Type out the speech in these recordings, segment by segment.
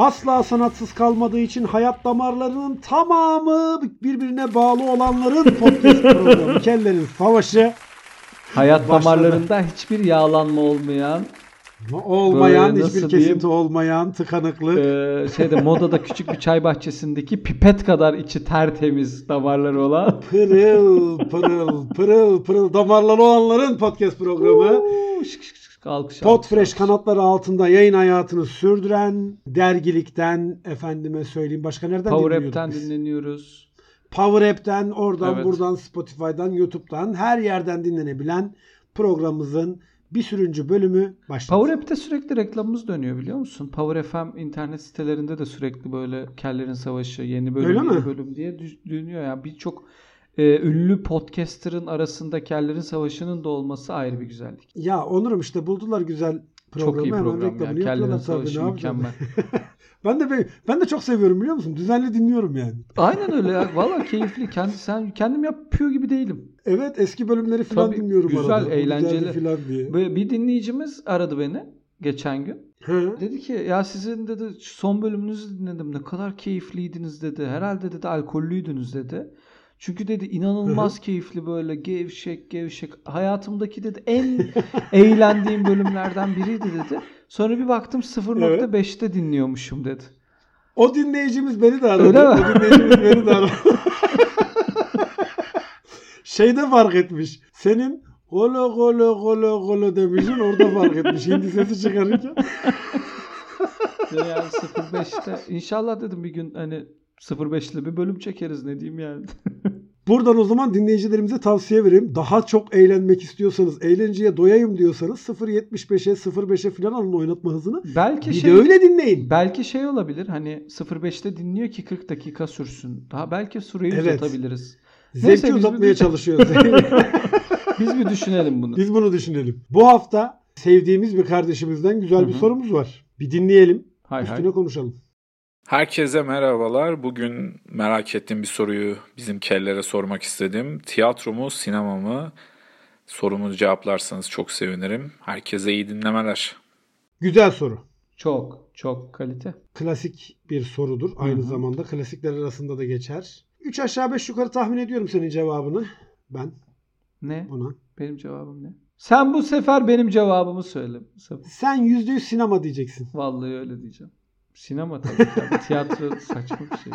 asla sanatsız kalmadığı için hayat damarlarının tamamı birbirine bağlı olanların podcast programı. Kellerin Savaşı. Hayat Başladı. damarlarında hiçbir yağlanma olmayan, Olmayan, Böyle hiçbir kesinti diyeyim? olmayan, tıkanıklık. e, şeyde modada küçük bir çay bahçesindeki pipet kadar içi tertemiz damarları olan Pırıl pırıl pırıl pırıl damarları olanların podcast programı. Alkış, alkış, Podfresh alkış. kanatları altında yayın hayatını sürdüren dergilikten efendime söyleyeyim başka nereden Power App'ten biz? dinleniyoruz. Power App'ten oradan Evet. buradan Spotify'dan YouTube'dan her yerden dinlenebilen programımızın bir sürüncü bölümü başladı. Power App'te sürekli reklamımız dönüyor biliyor musun? Power FM internet sitelerinde de sürekli böyle Kellerin Savaşı yeni bölüm Öyle yeni mi? bölüm diye dönüyor. Yani birçok e, ünlü podcaster'ın arasında Kellerin Savaşı'nın da olması ayrı bir güzellik. Ya Onurum işte buldular güzel programı Çok iyi hemen program ya. Kellerin Savaşı mükemmel. Ben de ben de çok seviyorum biliyor musun? Düzenli dinliyorum yani. Aynen öyle ya. Valla keyifli. Kendi, sen, kendim yapıyor gibi değilim. Evet eski bölümleri falan Tabii, dinliyorum güzel, arada. Eğlenceli. falan diye. Böyle bir dinleyicimiz aradı beni geçen gün. He. Dedi ki ya sizin dedi son bölümünüzü dinledim ne kadar keyifliydiniz dedi. Herhalde dedi alkollüydünüz dedi. Çünkü dedi inanılmaz keyifli böyle gevşek gevşek. Hayatımdaki dedi en eğlendiğim bölümlerden biriydi dedi. Sonra bir baktım 0.5'te dinliyormuşum dedi. O dinleyicimiz beni de aradı. Öyle mi? O dinleyicimiz beni de aradı. Şeyde fark etmiş. Senin golo golo golo golo demişsin orada fark etmiş. Hindi sesi çıkarınca. Yani 0.5'te inşallah dedim bir gün hani 0.5'li bir bölüm çekeriz ne diyeyim yani. Buradan o zaman dinleyicilerimize tavsiye vereyim. Daha çok eğlenmek istiyorsanız, eğlenceye doyayım diyorsanız 0.75'e 0.5'e falan alın oynatma hızını. Belki Bir şey de öyle dinleyin. belki şey olabilir hani 0.5'te dinliyor ki 40 dakika sürsün. Daha belki süreyi Evet. uzatabiliriz. Zevki Neyse, uzatmaya bir- çalışıyoruz. Biz bir düşünelim bunu. Biz bunu düşünelim. Bu hafta sevdiğimiz bir kardeşimizden güzel Hı bir sorumuz var. Bir dinleyelim. Hay hay. Üstüne konuşalım. Herkese merhabalar. Bugün merak ettiğim bir soruyu bizim kellere sormak istedim. Tiyatro mu, sinema mı? Sorumuzu cevaplarsanız çok sevinirim. Herkese iyi dinlemeler. Güzel soru. Çok çok kalite. Klasik bir sorudur. Aynı Hı hı. zamanda klasikler arasında da geçer. 3 aşağı 5 yukarı tahmin ediyorum senin cevabını. Ben Ne? buna. Benim cevabım ne? Sen bu sefer benim cevabımı söyle. Bu sefer. Sen %100 sinema diyeceksin. Vallahi öyle diyeceğim. Sinema tabii abi. Tiyatro saçma bir şey.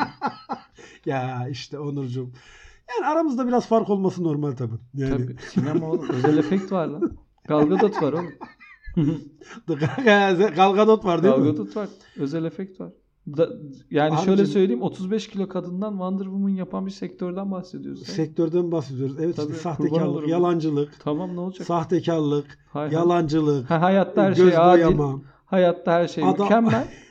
Ya işte Onurcuğum. Yani aramızda biraz fark olması normal tabii. Yani Tabii sinema oğlum. Özel efekt var lan. Galgadot var oğlum. Galgadot var değil mi? Galgadot var. Özel efekt var. Da- yani Abicim- şöyle söyleyeyim 35 kilo kadından Wonder Woman yapan bir sektörden bahsediyoruz. Sektörden bahsediyoruz. Evet Tabii, işte sahtekarlık, yalancılık, Tamam ne olacak? sahtekarlık, Hay yalancılık, Ha, hayatta her şey adil. Hayatta her şey Adam- mükemmel.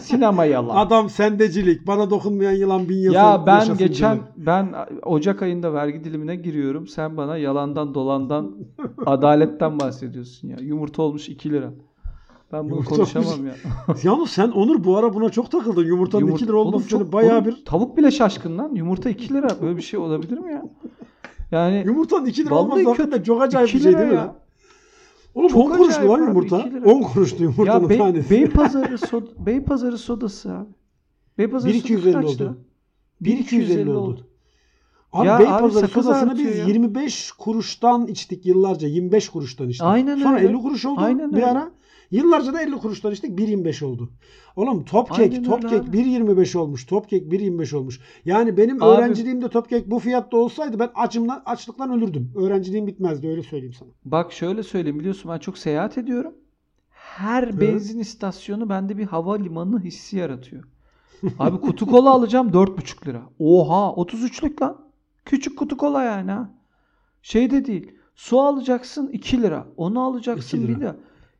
Sinema yalan. adam sendecilik, bana dokunmayan yılan bin yasa ya ben geçen diyorlar. ben Ocak ayında vergi dilimine giriyorum. Sen bana yalandan dolandan adaletten bahsediyorsun ya. Yumurta olmuş 2 lira. Ben bunu Yumurta konuşamam ya. Yalnız sen Onur bu ara buna çok takıldın. Yumurtanın Yumurta- 2 lira olması çok- bayağı oğlum bir... Tavuk bile şaşkın lan. Yumurta 2 lira. Böyle bir şey olabilir mi ya? Yani Yumurtanın 2 lira olması hakikaten çok acayip 2 bir şey değil mi ya. Oğlum Çok 10 kuruştu acayip lan yumurta. 2 lira. 10 kuruştu yumurtanın ya Bey, tanesi. Beypazarı soda, Beypazarı sodası abi. Beypazarı 1250 sodası kaç lira? oldu. 1250 oldu. Abi Ya Beypazarı abi sodasını biz ya. 25 kuruştan içtik yıllarca. 25 kuruştan içtik. Aynen Sonra öyle. 50 kuruş oldu Aynen bir öyle. ara. Yıllarca da 50 kuruştan içtik. 1.25 oldu. Oğlum top Aynen kek, öyle top kek abi. 1.25 olmuş. Top kek 1.25 olmuş. Yani benim Abi- öğrenciliğimde top kek bu fiyatta olsaydı ben açımdan açlıktan ölürdüm. Öğrenciliğim bitmezdi öyle söyleyeyim sana. Bak şöyle söyleyeyim biliyorsun ben çok seyahat ediyorum. Her Hı. benzin istasyonu bende bir havalimanı hissi yaratıyor. Abi kutu kola alacağım 4,5 lira. Oha 33'lük lan. Küçük kutu kola yani ha. Şey de değil. Su alacaksın 2 lira. Onu alacaksın 2 bir lira. lira.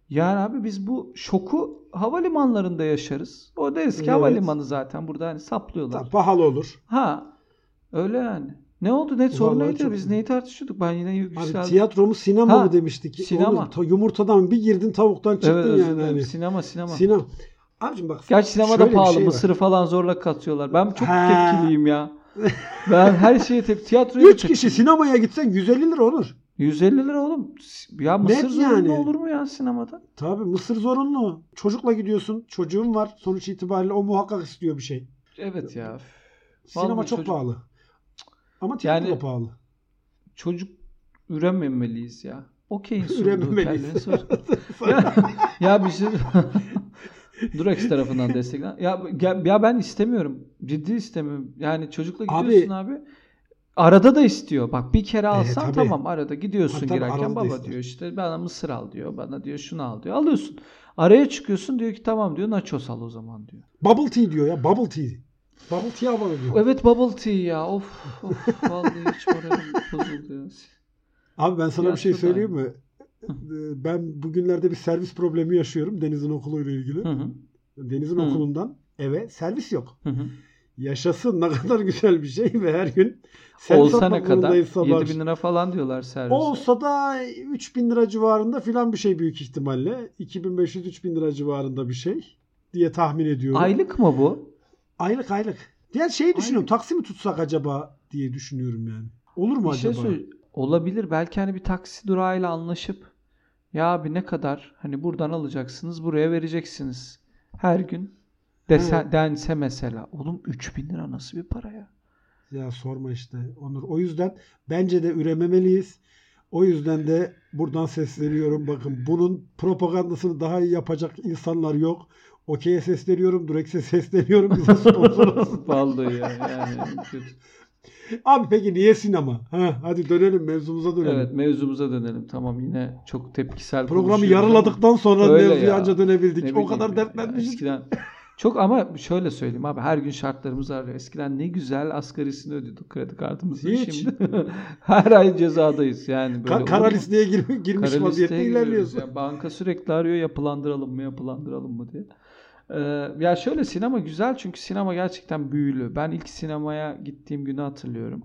Yani abi biz bu şoku havalimanlarında yaşarız. O deriz ki Evet. havalimanı zaten burada hani saplıyorlar. Tabii pahalı olur. Ha. Öyle yani. Ne oldu? Ne sorun Vallahi neydi? çok- Biz neyi tartışıyorduk? Ben yine Abi yükseldim. tiyatro mu sinema Ha, mı demiştik. sinema. Oğlum, ta- yumurtadan bir girdin tavuktan çıktın Evet, yani. Hani. Sinema sinema. Sinema. Abicim bak. Gerçi sinemada pahalı. şey var. Mısırı falan zorla katıyorlar. Ben çok Ha. tepkiliyim ya. Ben her şeye tep tiyatroya da 3 kişi tepkiliyim. sinemaya gitsen 150 lira olur. 150 lira oğlum. Ya mısır Net zorunlu yani. olur mu ya sinemada? Tabii Mısır zorunlu. Çocukla gidiyorsun. Çocuğun var. Sonuç itibariyle o muhakkak istiyor bir şey. Evet ya. Sinema Vallahi çok çocuk- pahalı. Ama tiyatro Yani- da pahalı. Çocuk ürememeliyiz ya. Sunduğu Ürememeliyiz. ya, ya bir şey... Durex tarafından desteklen. Ya, ya, ya ben istemiyorum. Ciddi istemiyorum. Yani çocukla Abi- gidiyorsun abi. Arada da istiyor. Bak bir kere alsan tabii. tamam arada gidiyorsun tabii, girerken baba ister. diyor işte bana mısır al diyor. Bana diyor şunu al diyor. Alıyorsun. Araya çıkıyorsun diyor ki tamam diyor nachos al o zaman diyor. Bubble tea diyor ya. Bubble tea. Bubble tea al bana diyor. Evet bubble tea ya. Of of vallahi hiç moralim bozuldu ya. Abi ben sana bir şey söyleyeyim mi? Ee, Ben bugünlerde bir servis problemi yaşıyorum Deniz'in okuluyla ilgili. Hı hı. Deniz'in Hı. okulundan eve servis yok. Hı hı. Yaşasın ne kadar güzel bir şey ve her gün servis Olsa ne kadar? zorundayız sabah 7 akşam. bin lira falan diyorlar servise. Olsa da 3000 lira civarında filan bir şey büyük ihtimalle. 2500-3000 lira civarında bir şey diye tahmin ediyorum. Aylık mı bu? Aylık aylık. Diğer şeyi düşünüyorum. Taksi mi tutsak acaba diye düşünüyorum yani. Olur mu Bir şey acaba? söyle. Olabilir. Belki hani bir taksi durağıyla anlaşıp ya abi ne kadar hani buradan alacaksınız buraya vereceksiniz her gün dese, He. dense mesela. Oğlum 3000 lira nasıl bir para ya? Ya sorma işte Onur. O yüzden bence de ürememeliyiz. O yüzden de buradan sesleniyorum. Bakın bunun propagandasını daha iyi yapacak insanlar yok. Okey'e sesleniyorum. Durex'e sesleniyorum. Bize sponsor olsun. Vallahi ya yani. Abi peki niye sinema? Ha, hadi dönelim mevzumuza dönelim. evet mevzumuza dönelim. Tamam yine çok tepkisel Programı yarıladıktan sonra Öyle mevzuya ya. anca dönebildik. Ne o kadar dertlenmişiz. Eskiden çok ama şöyle söyleyeyim abi her gün şartlarımız ağrıyor. Eskiden ne güzel asgarisini ödüyorduk kredi kartımızın. Hiç. Şimdi her ay cezadayız yani. Böyle Ka- kara listeye gir- girmiş Kara vaziyette ilerliyorsun. Ya banka sürekli arıyor yapılandıralım mı yapılandıralım mı diye. Ee, ya şöyle sinema güzel çünkü sinema gerçekten büyülü. Ben ilk sinemaya gittiğim günü hatırlıyorum.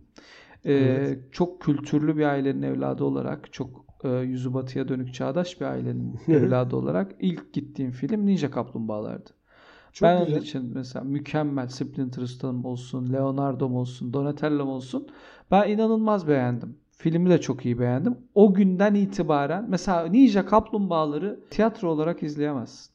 Ee, Evet. Çok kültürlü bir ailenin evladı olarak, çok e, yüzü batıya dönük çağdaş bir ailenin evladı olarak ilk gittiğim film Ninja Kaplumbağalardı. Çok ben güzel. onun için mesela mükemmel Splinter Cell'm olsun, Leonardo'm olsun, Donatello'm olsun. Ben inanılmaz beğendim. Filmi de çok iyi beğendim. O günden itibaren mesela Ninja Kaplumbağaları tiyatro olarak izleyemezsin.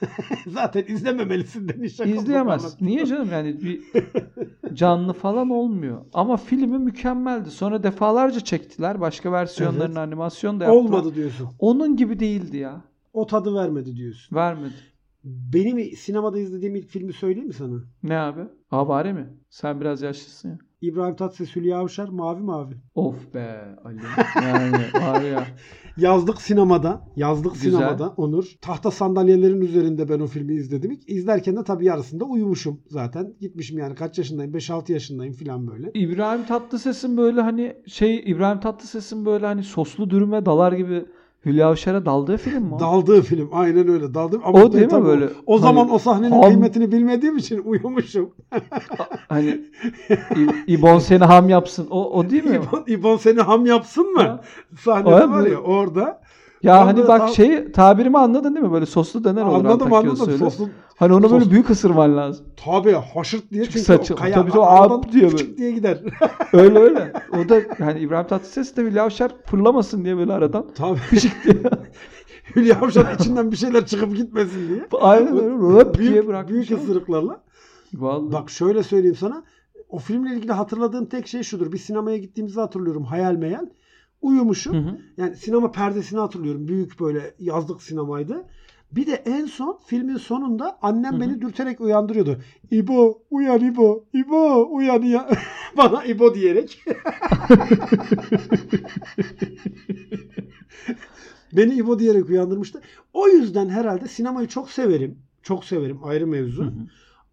Zaten izlememelisin de Nişan İzleyemez. Niye canım yani bir canlı falan olmuyor. Ama filmi mükemmeldi. Sonra defalarca çektiler. Başka versiyonlarını Evet. animasyon da yaptılar. Olmadı diyorsun. Onun gibi değildi ya. O tadı vermedi diyorsun. Vermedi. Benim sinemada izlediğim ilk filmi söyleyeyim mi sana? Ne abi? Avare mi? Sen biraz yaşlısın ya. İbrahim Tatlıses, Hülya Avşar, Mavi Mavi. Of be Ali. Yani var ya. Yazlık sinemada, yazlık Güzel. sinemada Onur. Tahta sandalyelerin üzerinde ben o filmi izledim. İzlerken de tabii yarısında uyumuşum zaten. Gitmişim yani kaç yaşındayım? 5-6 yaşındayım falan böyle. İbrahim Tatlıses'in böyle hani şey İbrahim Tatlıses'in böyle hani soslu dürüme dalar gibi Hülya Avşar'a daldığı film mi o? Daldığı film aynen öyle daldım. O değil mi böyle? O zaman Hani o sahnenin ham- kıymetini bilmediğim için uyumuşum. Hani İbon seni ham yapsın. O, o değil mi? İbon, İbon seni ham yapsın mı? O- var ya orada. Ya Tam hani bak tam- şey tabirimi anladın değil mi? Böyle soslu döner olur. Anladım anladım. usulü. Soslu, Hani onu böyle büyük ısırman lazım. tabii haşırt diye çünkü saçı- o kaya tabii, tabii, aradan ap diye böyle. diye gider. Öyle öyle. O da hani İbrahim Tatlıses de Hülya Avşar fırlamasın diye böyle aradan. tabii. Hülya Avşar içinden bir şeyler çıkıp gitmesin diye. Aynen öyle. Röp diye büyük, bırakmış. büyük ısırıklarla. Vallahi. Bak şöyle söyleyeyim sana. O filmle ilgili hatırladığım tek şey şudur. Bir sinemaya gittiğimizi hatırlıyorum. Hayal meyal. Uyumuşum. Hı hı. Yani sinema perdesini hatırlıyorum. Büyük böyle yazlık sinemaydı. Bir de en son filmin sonunda annem Hı hı. beni dürterek uyandırıyordu. İbo uyan İbo. İbo uyan ya. Bana İbo diyerek. beni İbo diyerek uyandırmıştı. O yüzden herhalde sinemayı çok severim. Çok severim ayrı mevzu. Hı hı.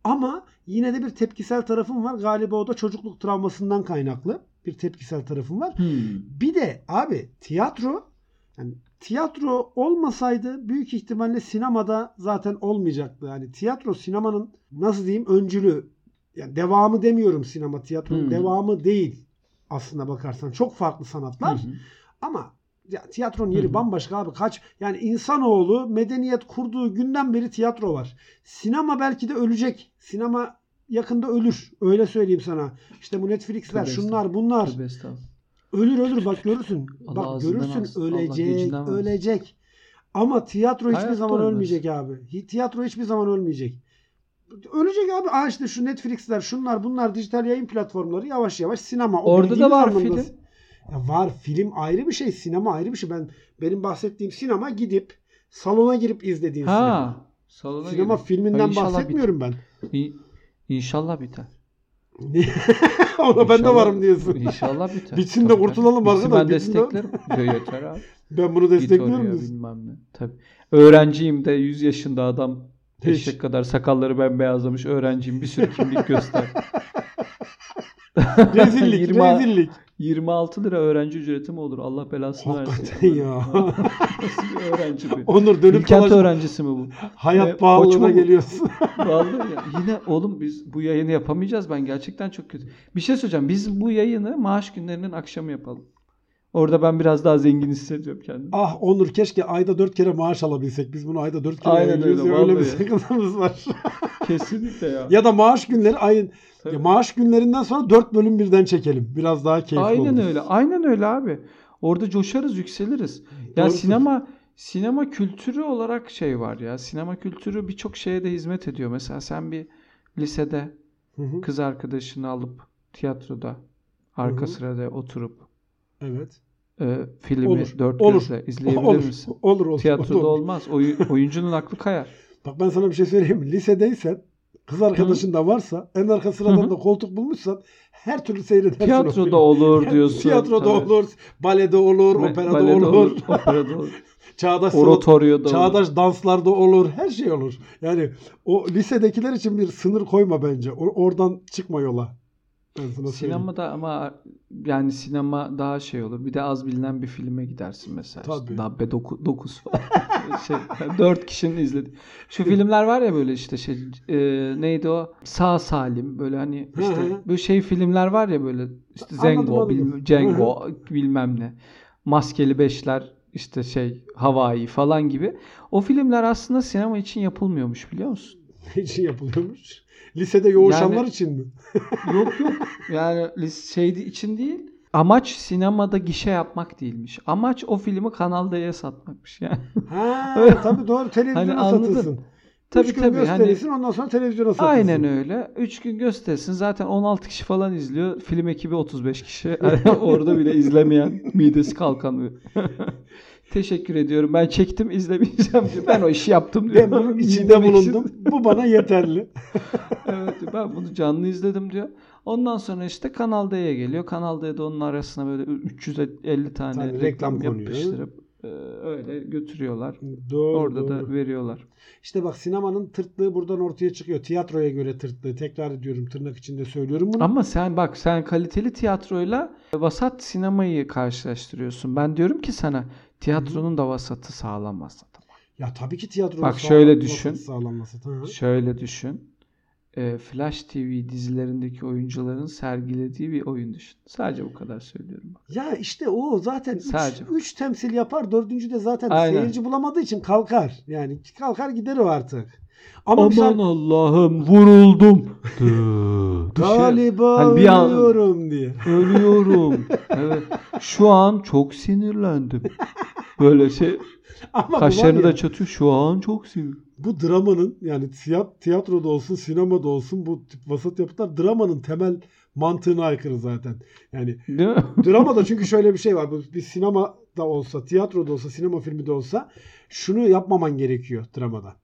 Ama yine de bir tepkisel tarafım var. Galiba o da çocukluk travmasından kaynaklı bir tepkisel tarafım var. Hmm. Bir de abi tiyatro yani tiyatro olmasaydı büyük ihtimalle sinemada zaten olmayacaktı. Yani tiyatro sinemanın nasıl diyeyim öncülü yani devamı demiyorum sinema tiyatronun Hmm. devamı değil aslına bakarsan. Çok farklı sanatlar hı. ama ya, tiyatronun yeri Hı hı. bambaşka abi. Kaç yani insanoğlu medeniyet kurduğu günden beri tiyatro var. Sinema belki de ölecek. Sinema yakında ölür. Öyle söyleyeyim sana. İşte bu Netflix'ler, Tövbe şunlar, bunlar. Ölür ölür bak görürsün. Allah bak görürsün. Allah ölecek, ölecek. Ama tiyatro hiçbir Hayatta zaman ölmez. ölmeyecek abi. Tiyatro hiçbir zaman ölmeyecek. Ölecek abi. Aa işte şu Netflix'ler, şunlar, bunlar dijital yayın platformları yavaş yavaş sinema. O Orada da var anlamda- film. Ya var film ayrı bir şey, sinema ayrı bir şey. Ben benim bahsettiğim sinema gidip salona girip izlediğin sinema. Ha. Salona Sinema girip. filminden Ay, bahsetmiyorum ben. İ- İnşallah biter. Ona ben de varım diyorsun. İnşallah biter. Bitsin de Tabii, kurtulalım. Bitsin, arkadaş, Ben bitsin de- desteklerim. Yo, yeter abi. Ben bunu Git destekliyorum oraya diyorsun. bilmem ne. Tabii. Öğrenciyim de 100 yaşında adam eşek kadar sakalları bembeyazlamış öğrenciyim bir sürü kimlik göster. Rezillik, 20 rezillik. 26 lira öğrenci ücreti mi olur? Allah belasını versin. Hakikaten ya. Nasıl bir öğrenci bu? Onur dönüp Bilkent dolaşıp öğrencisi mi bu? hayat Ee, pahalılığına geliyorsun. Vallahi ya. Yine oğlum biz bu yayını yapamayacağız. Ben gerçekten çok kötü. Bir şey söyleyeceğim. Biz bu yayını maaş günlerinin akşamı yapalım. Orada ben biraz daha zengin hissediyorum kendimi. ah Onur keşke ayda dört kere maaş alabilsek. Biz bunu ayda dört kere Aynen öyle, ya, öyle bir sıkıntımız var. Kesinlikle ya. ya da maaş günleri ayın Tabii. ya maaş günlerinden sonra dört bölüm birden çekelim. Biraz daha keyifli Aynen olur. öyle. Aynen öyle abi. Orada coşarız, yükseliriz. Ya Doğrusu. sinema sinema kültürü olarak şey var ya. Sinema kültürü birçok şeye de hizmet ediyor. Mesela sen bir lisede Hı hı, kız arkadaşını alıp tiyatroda arka Hı hı. sırada oturup Evet. e, filmi Olur, dört olur. gözle izleyebilir olur, misin? olur, olur. Tiyatroda olur. olmaz. Oy- oyuncunun aklı kayar. Bak ben sana bir şey söyleyeyim mi? Lisedeysen kız arkadaşın da varsa en arka sıradan Hı hı. da koltuk bulmuşsan her türlü seyredersin. Tiyatroda olur diyorsun. Tiyatroda Tabii. olur, balede olur, Me- operada balede olur, operada olur. çağdaş Oratoryoda olur. çağdaş danslarda olur, her şey olur. Yani o lisedekiler için bir sınır koyma bence. O- oradan çıkma yola. Sana söyleyeyim. Sinemada ama yani sinema daha şey olur. Bir de az bilinen bir filme gidersin mesela. Tabii. İşte Dabbe 9 falan. şey, 4 kişinin izledi. Şu filmler var ya böyle işte şey e, neydi o? Sağ Salim böyle hani işte böyle şey filmler var ya böyle işte Zengo, bilmem, Cengo bilmem ne. Maskeli Beşler işte şey Havai falan gibi. O filmler aslında sinema için yapılmıyormuş biliyor musun? Ne için yapılıyormuş? Lisede yoğuşanlar Yani- için mi? Yok yok. Yani şey için değil. Amaç sinemada gişe yapmak değilmiş. Amaç o filmi Kanal D'ye satmakmış yani. Ha, tabii doğru. Televizyona Hani satılsın. Tabii, Üç gün tabii, hani- gösterilsin ondan sonra televizyona satılsın. Aynen öyle. 3 gün göstersin. Zaten 16 kişi falan izliyor. Film ekibi 35 kişi. Hani Orada bile izlemeyen midesi kalkan. Teşekkür ediyorum. Ben çektim izlemeyeceğim diyor. Ben o işi yaptım diyor. Ben bunun içinde bulundum. Bu bana yeterli. evet ben bunu canlı izledim diyor. Ondan sonra işte Kanal D'ye geliyor. Kanal D'de onun arasına böyle 350 tane Tane reklam reklam konuyor. yapıştırıp e, öyle götürüyorlar. Doğru, Orada doğru. da veriyorlar. İşte bak sinemanın tırtlığı buradan ortaya çıkıyor. Tiyatroya göre tırtlığı. Tekrar ediyorum tırnak içinde söylüyorum bunu. Ama sen bak sen kaliteli tiyatroyla vasat sinemayı karşılaştırıyorsun. Ben diyorum ki sana tiyatronun da vasatı sağlam vasat. Ya tabii ki tiyatronun Bak şöyle düşün. Sağlanması. Şöyle düşün. E, Flash TV dizilerindeki oyuncuların sergilediği bir oyun düşün. Sadece bu kadar söylüyorum. Bak. Ya işte o zaten Sadece. 3 temsil yapar. Dördüncü de zaten Aynen. seyirci bulamadığı için kalkar. Yani kalkar gider o artık. Ama Aman Allah'ım vuruldum. Düşer- galiba Hani bir an- ölüyorum diye. Ölüyorum. Evet. Şu an çok sinirlendim. Böyle şey Ama bu, var kaşlarını ya, da çatıyor. Şu an çok sinir. bu dramanın yani tiyat- tiyatroda olsun sinemada olsun bu tip vasat yapıtlar dramanın temel mantığına aykırı zaten. Yani Değil mi? Dramada çünkü şöyle bir şey var. Bu bir sinemada olsa, tiyatroda olsa, sinema filmi de olsa şunu yapmaman gerekiyor dramada.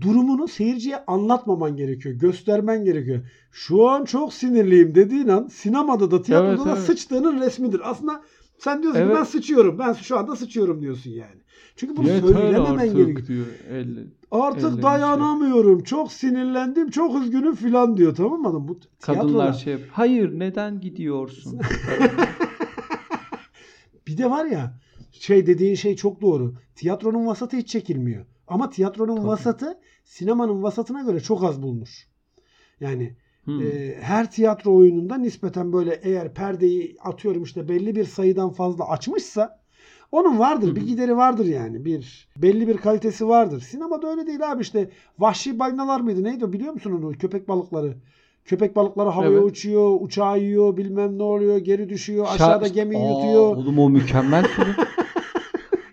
Durumunu seyirciye anlatmaman gerekiyor. Göstermen gerekiyor. Şu an çok sinirliyim dediğin an sinemada da tiyatroda Evet, da evet. sıçtığının resmidir. Aslında sen diyorsun ki Evet. ben sıçıyorum. Ben şu anda sıçıyorum diyorsun yani. Çünkü bunu Yeter söylememen artık gerekiyor. diyor. Elle. Artık ellerini dayanamıyorum. Çok sinirlendim. Çok üzgünüm filan diyor. Tamam mı? Bu Kadınlar tiyatroda- şey yap. Hayır neden gidiyorsun? Bir de var ya şey dediğin şey çok doğru. Tiyatronun vasatı hiç çekilmiyor. Ama tiyatronun Tabii. vasatı sinemanın vasatına göre çok az bulunur. Yani Hmm. e, her tiyatro oyununda nispeten böyle eğer perdeyi atıyorum işte belli bir sayıdan fazla açmışsa onun vardır. Bir gideri vardır yani. Bir belli bir kalitesi vardır. Sinemada öyle değil abi işte vahşi balinalar mıydı? Neydi o biliyor musun onu? Köpek balıkları. Köpek balıkları havaya Evet. uçuyor, uçağı yiyor, bilmem ne oluyor, geri düşüyor, aşağıda gemi Aa, yutuyor. Oğlum o mükemmel film.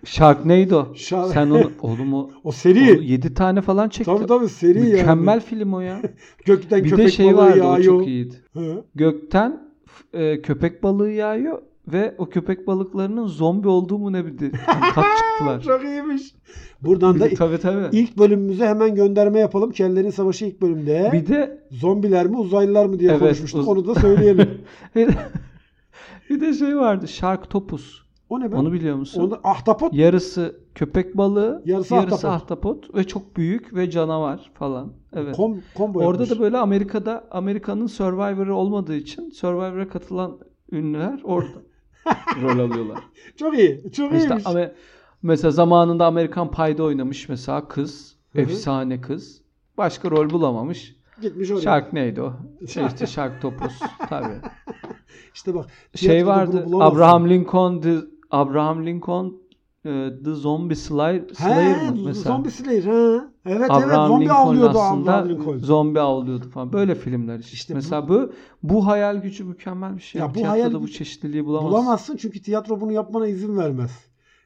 Sharknado. Şar- Sen onu oğlum o, O seri. 7 tane falan çekti. Tabii tabii seri yani. Mükemmel film o ya. Gökten Bir köpek de şey balığı vardı o yağıyor. çok iyiydi. Hı. Gökten e, köpek balığı yağıyor ve o köpek balıklarının zombi olduğu mu ne bir de yani kat çıktılar. Çok iyiymiş. Buradan da tabii tabii. ilk bölümümüze hemen gönderme yapalım. Kellerin Savaşı ilk bölümde. Bir de Zombiler mi uzaylılar mı diye Evet, konuşmuştuk. uz- Onu da söyleyelim. bir de, şey vardı. Sharktopus. O ne be? Onu biliyor musun? Onu ahtapot. Yarısı köpek balığı, Yarısı yarısı, ahtapot. ahtapot. ve çok büyük ve canavar falan. Evet. Kom, combo Orada yapmış. da böyle Amerika'da Amerika'nın Survivor'ı olmadığı için Survivor'a katılan ünlüler orada rol alıyorlar. Çok iyi. Çok İşte iyiymiş. Amer- mesela zamanında Amerikan Pie'de oynamış mesela kız. Hı hı. Efsane kız. Başka rol bulamamış. Gitmiş oraya. Shark neydi o? Şey işte Shark Topus tabii. İşte bak. Şey vardı. Abraham Lincoln the Abraham Lincoln e, The Zombie Slayer, Slayer He, mı mesela? Zombie Slayer. He. Evet evet. Abraham Zombi Lincoln avlıyordu Abraham Lincoln. zombi avlıyordu falan. Böyle filmler işte. İşte bu- mesela bu, bu hayal gücü mükemmel bir şey. Ya bu bu hayal bu çeşitliliği bulamazsın. Bulamazsın çünkü tiyatro bunu yapmana izin vermez.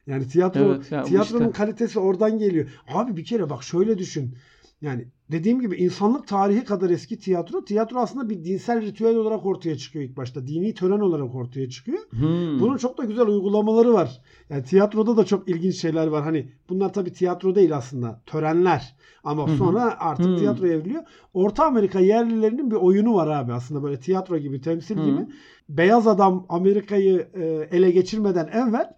Yani tiyatro Evet, ya bu tiyatronun işte. kalitesi oradan geliyor. Abi bir kere bak şöyle düşün. Yani dediğim gibi insanlık tarihi kadar eski tiyatro. Tiyatro aslında bir dinsel ritüel olarak ortaya çıkıyor ilk başta. Dini tören olarak ortaya çıkıyor. Hmm. Bunun çok da güzel uygulamaları var. Yani tiyatroda da çok ilginç şeyler var. Hani bunlar tabii tiyatro değil aslında. Törenler. Ama hı. sonra artık Hı. tiyatroya evriliyor. Orta Amerika yerlilerinin bir oyunu var abi aslında böyle tiyatro gibi, temsil Hı. gibi. Beyaz adam Amerika'yı e, ele geçirmeden evvel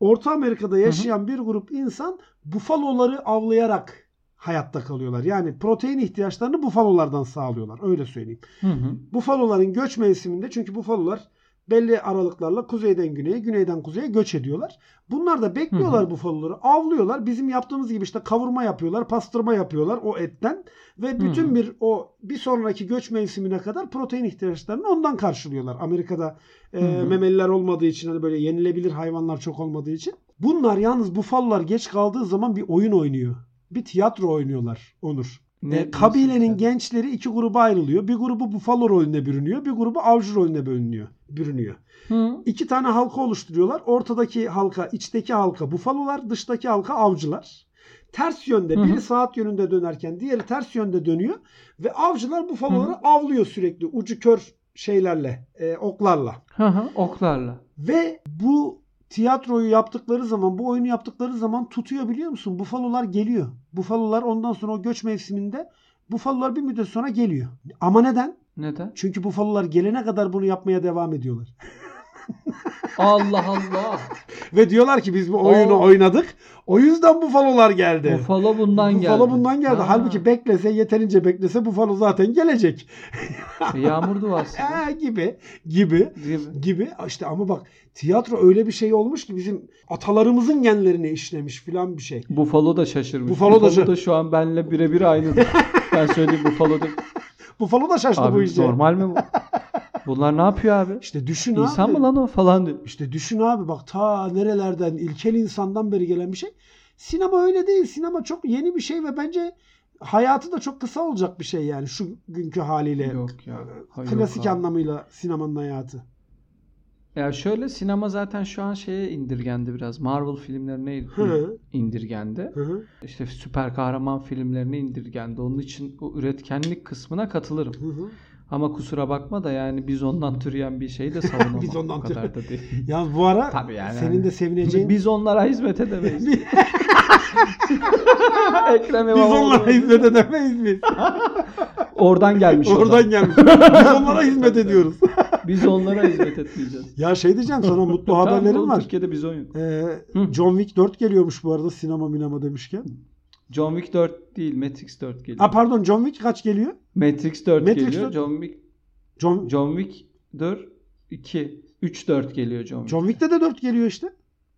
Orta Amerika'da yaşayan bir grup insan bufaloları avlayarak hayatta kalıyorlar. Yani protein ihtiyaçlarını bufalolardan sağlıyorlar. Öyle söyleyeyim. Hı hı. Bufaloların göç mevsiminde çünkü bufalolar belli aralıklarla kuzeyden güneye, güneyden kuzeye göç ediyorlar. Bunlar da bekliyorlar Hı hı. bufaloları, avlıyorlar. Bizim yaptığımız gibi işte kavurma yapıyorlar, pastırma yapıyorlar o etten ve bütün hı. bir o bir sonraki göç mevsimine kadar protein ihtiyaçlarını ondan karşılıyorlar. Amerika'da e, Hı hı. memeliler olmadığı için hani böyle yenilebilir hayvanlar çok olmadığı için. Bunlar yalnız bufalolar geç kaldığı zaman bir oyun oynuyor. Bir tiyatro oynuyorlar Onur. Ne E, kabilenin sen? gençleri iki gruba ayrılıyor. Bir grubu bufalo rolüne bürünüyor. Bir grubu avcı rolüne bölünüyor, bürünüyor. Hı. İki tane halka oluşturuyorlar. Ortadaki halka, içteki halka bufalolar, dıştaki halka avcılar. Ters yönde Hı hı. biri saat yönünde dönerken diğeri ters yönde dönüyor ve avcılar bufaloları avlıyor sürekli ucu kör şeylerle, e, oklarla. Hı hı. Oklarla. Ve bu tiyatroyu yaptıkları zaman, bu oyunu yaptıkları zaman tutuyor biliyor musun? Bufalolar geliyor. Bufalolar ondan sonra o göç mevsiminde bufalolar bir müddet sonra geliyor. Ama neden? Neden? Çünkü bufalolar gelene kadar bunu yapmaya devam ediyorlar. Allah Allah. Ve diyorlar ki biz bu oyunu Aa. oynadık. O yüzden bufalolar geldi. Buffalo bundan geldi. Bufalo bundan geldi. Ha. Halbuki beklese yeterince beklese bufalo zaten gelecek. E, Yağmur duası. Ee, gibi gibi gibi. gibi işte ama bak tiyatro öyle bir şey olmuş ki bizim atalarımızın genlerine işlemiş filan bir şey. Buffalo da şaşırmış. Buffalo da Buffalo, şa- da şu an benimle birebir aynıdır. ben söyleyeyim Buffalo da. Buffalo da şaştı bu Abi işe. normal mi bu? Bunlar ne yapıyor abi? İşte düşün İnsan abi. mı lan o falan diyor. İşte düşün abi bak ta nerelerden ilkel insandan beri gelen bir şey. Sinema öyle değil. Sinema çok yeni bir şey ve bence hayatı da çok kısa olacak bir şey yani şu günkü haliyle. Yok ya. Hayır, Klasik yok anlamıyla sinemanın hayatı. Ya şöyle sinema zaten şu an şeye indirgendi biraz. Marvel filmlerine indirgendi. Hı hı. İşte süper kahraman filmlerine indirgendi. Onun için o üretkenlik kısmına katılırım. Hı hı. Ama kusura bakma da yani biz ondan türeyen bir şeyi de savunamam. Biz ondan o kadar da değil. Yalnız bu ara Tabii yani. senin de sevineceğin Biz onlara hizmet edemeyiz. biz Ekrem İmamoğlu. onlara hizmet edemeyiz biz. Oradan gelmiş. Oradan gelmiş. Biz onlara hizmet ediyoruz. Biz onlara hizmet etmeyeceğiz. ya şey diyeceğim sana mutlu haberlerim var. Türkiye'de biz oyun. Ee. John Wick 4 geliyormuş bu arada sinema minema demişken. John Wick 4 değil, Matrix 4 geliyor. Ha pardon John Wick kaç geliyor? Matrix 4 Matrix geliyor. 4 John Wick John, John Wick 4 2 3 4 geliyor John Wick. John Wick'te de 4 geliyor işte.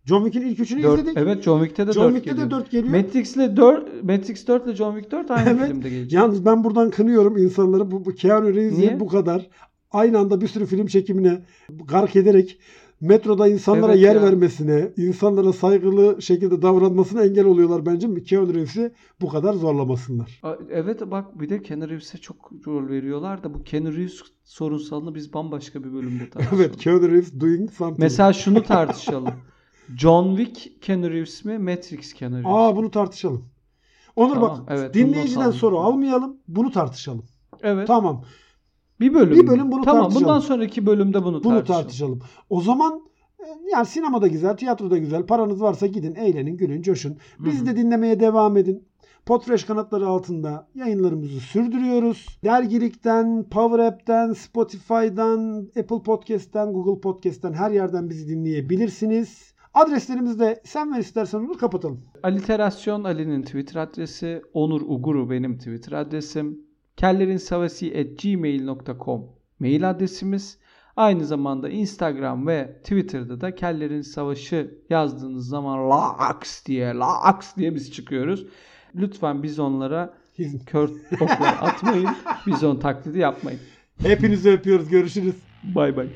John Wick'in ilk üçünü 4, izledik. evet John Wick'te de John 4 Wick'te geliyor. de 4 geliyor. Matrix'le 4 Matrix 4 ile John Wick 4 aynı Evet. filmde gelecek. Yalnız ben buradan kınıyorum insanları. Bu, bu Keanu Reeves'i Niye? bu kadar aynı anda bir sürü film çekimine gark ederek metroda insanlara Evet yer ya. vermesine, insanlara saygılı şekilde davranmasına engel oluyorlar bence. Keanu Reeves'i bu kadar zorlamasınlar. Evet bak bir de Keanu Reeves'e çok rol veriyorlar da bu Keanu Reeves sorunsalını biz bambaşka bir bölümde tartışalım. Evet, Keanu Reeves doing something. Mesela şunu tartışalım. John Wick Keanu Reeves mi? Matrix Keanu Reeves Aa bunu tartışalım. Onur Tamam, bak, evet, dinleyiciden soru almayalım, bunu tartışalım. Evet. Tamam, Bir bölüm. Bir bölüm bunu Tamam tartışalım. bundan sonraki bölümde bunu, bunu tartışalım. tartışalım. O zaman e, yani sinemada güzel, tiyatroda güzel. Paranız varsa gidin, eğlenin, gülün, coşun. Bizi de dinlemeye devam edin. Podfresh kanatları altında yayınlarımızı sürdürüyoruz. Dergilikten, Power App'ten, Spotify'dan, Apple Podcast'ten, Google Podcast'ten her yerden bizi dinleyebilirsiniz. Adreslerimizi de sen ver istersen onu kapatalım. Aliterasyon Ali'nin Twitter adresi. Onur Uguru benim Twitter adresim. kellerinsavasi.gmail.com mail adresimiz. Aynı zamanda Instagram ve Twitter'da da Kellerin Savaşı yazdığınız zaman laks diye laks diye biz çıkıyoruz. Lütfen biz onlara kör oklar atmayın. Bizon taklidi yapmayın. Hepinizi öpüyoruz. Görüşürüz. Bay bay.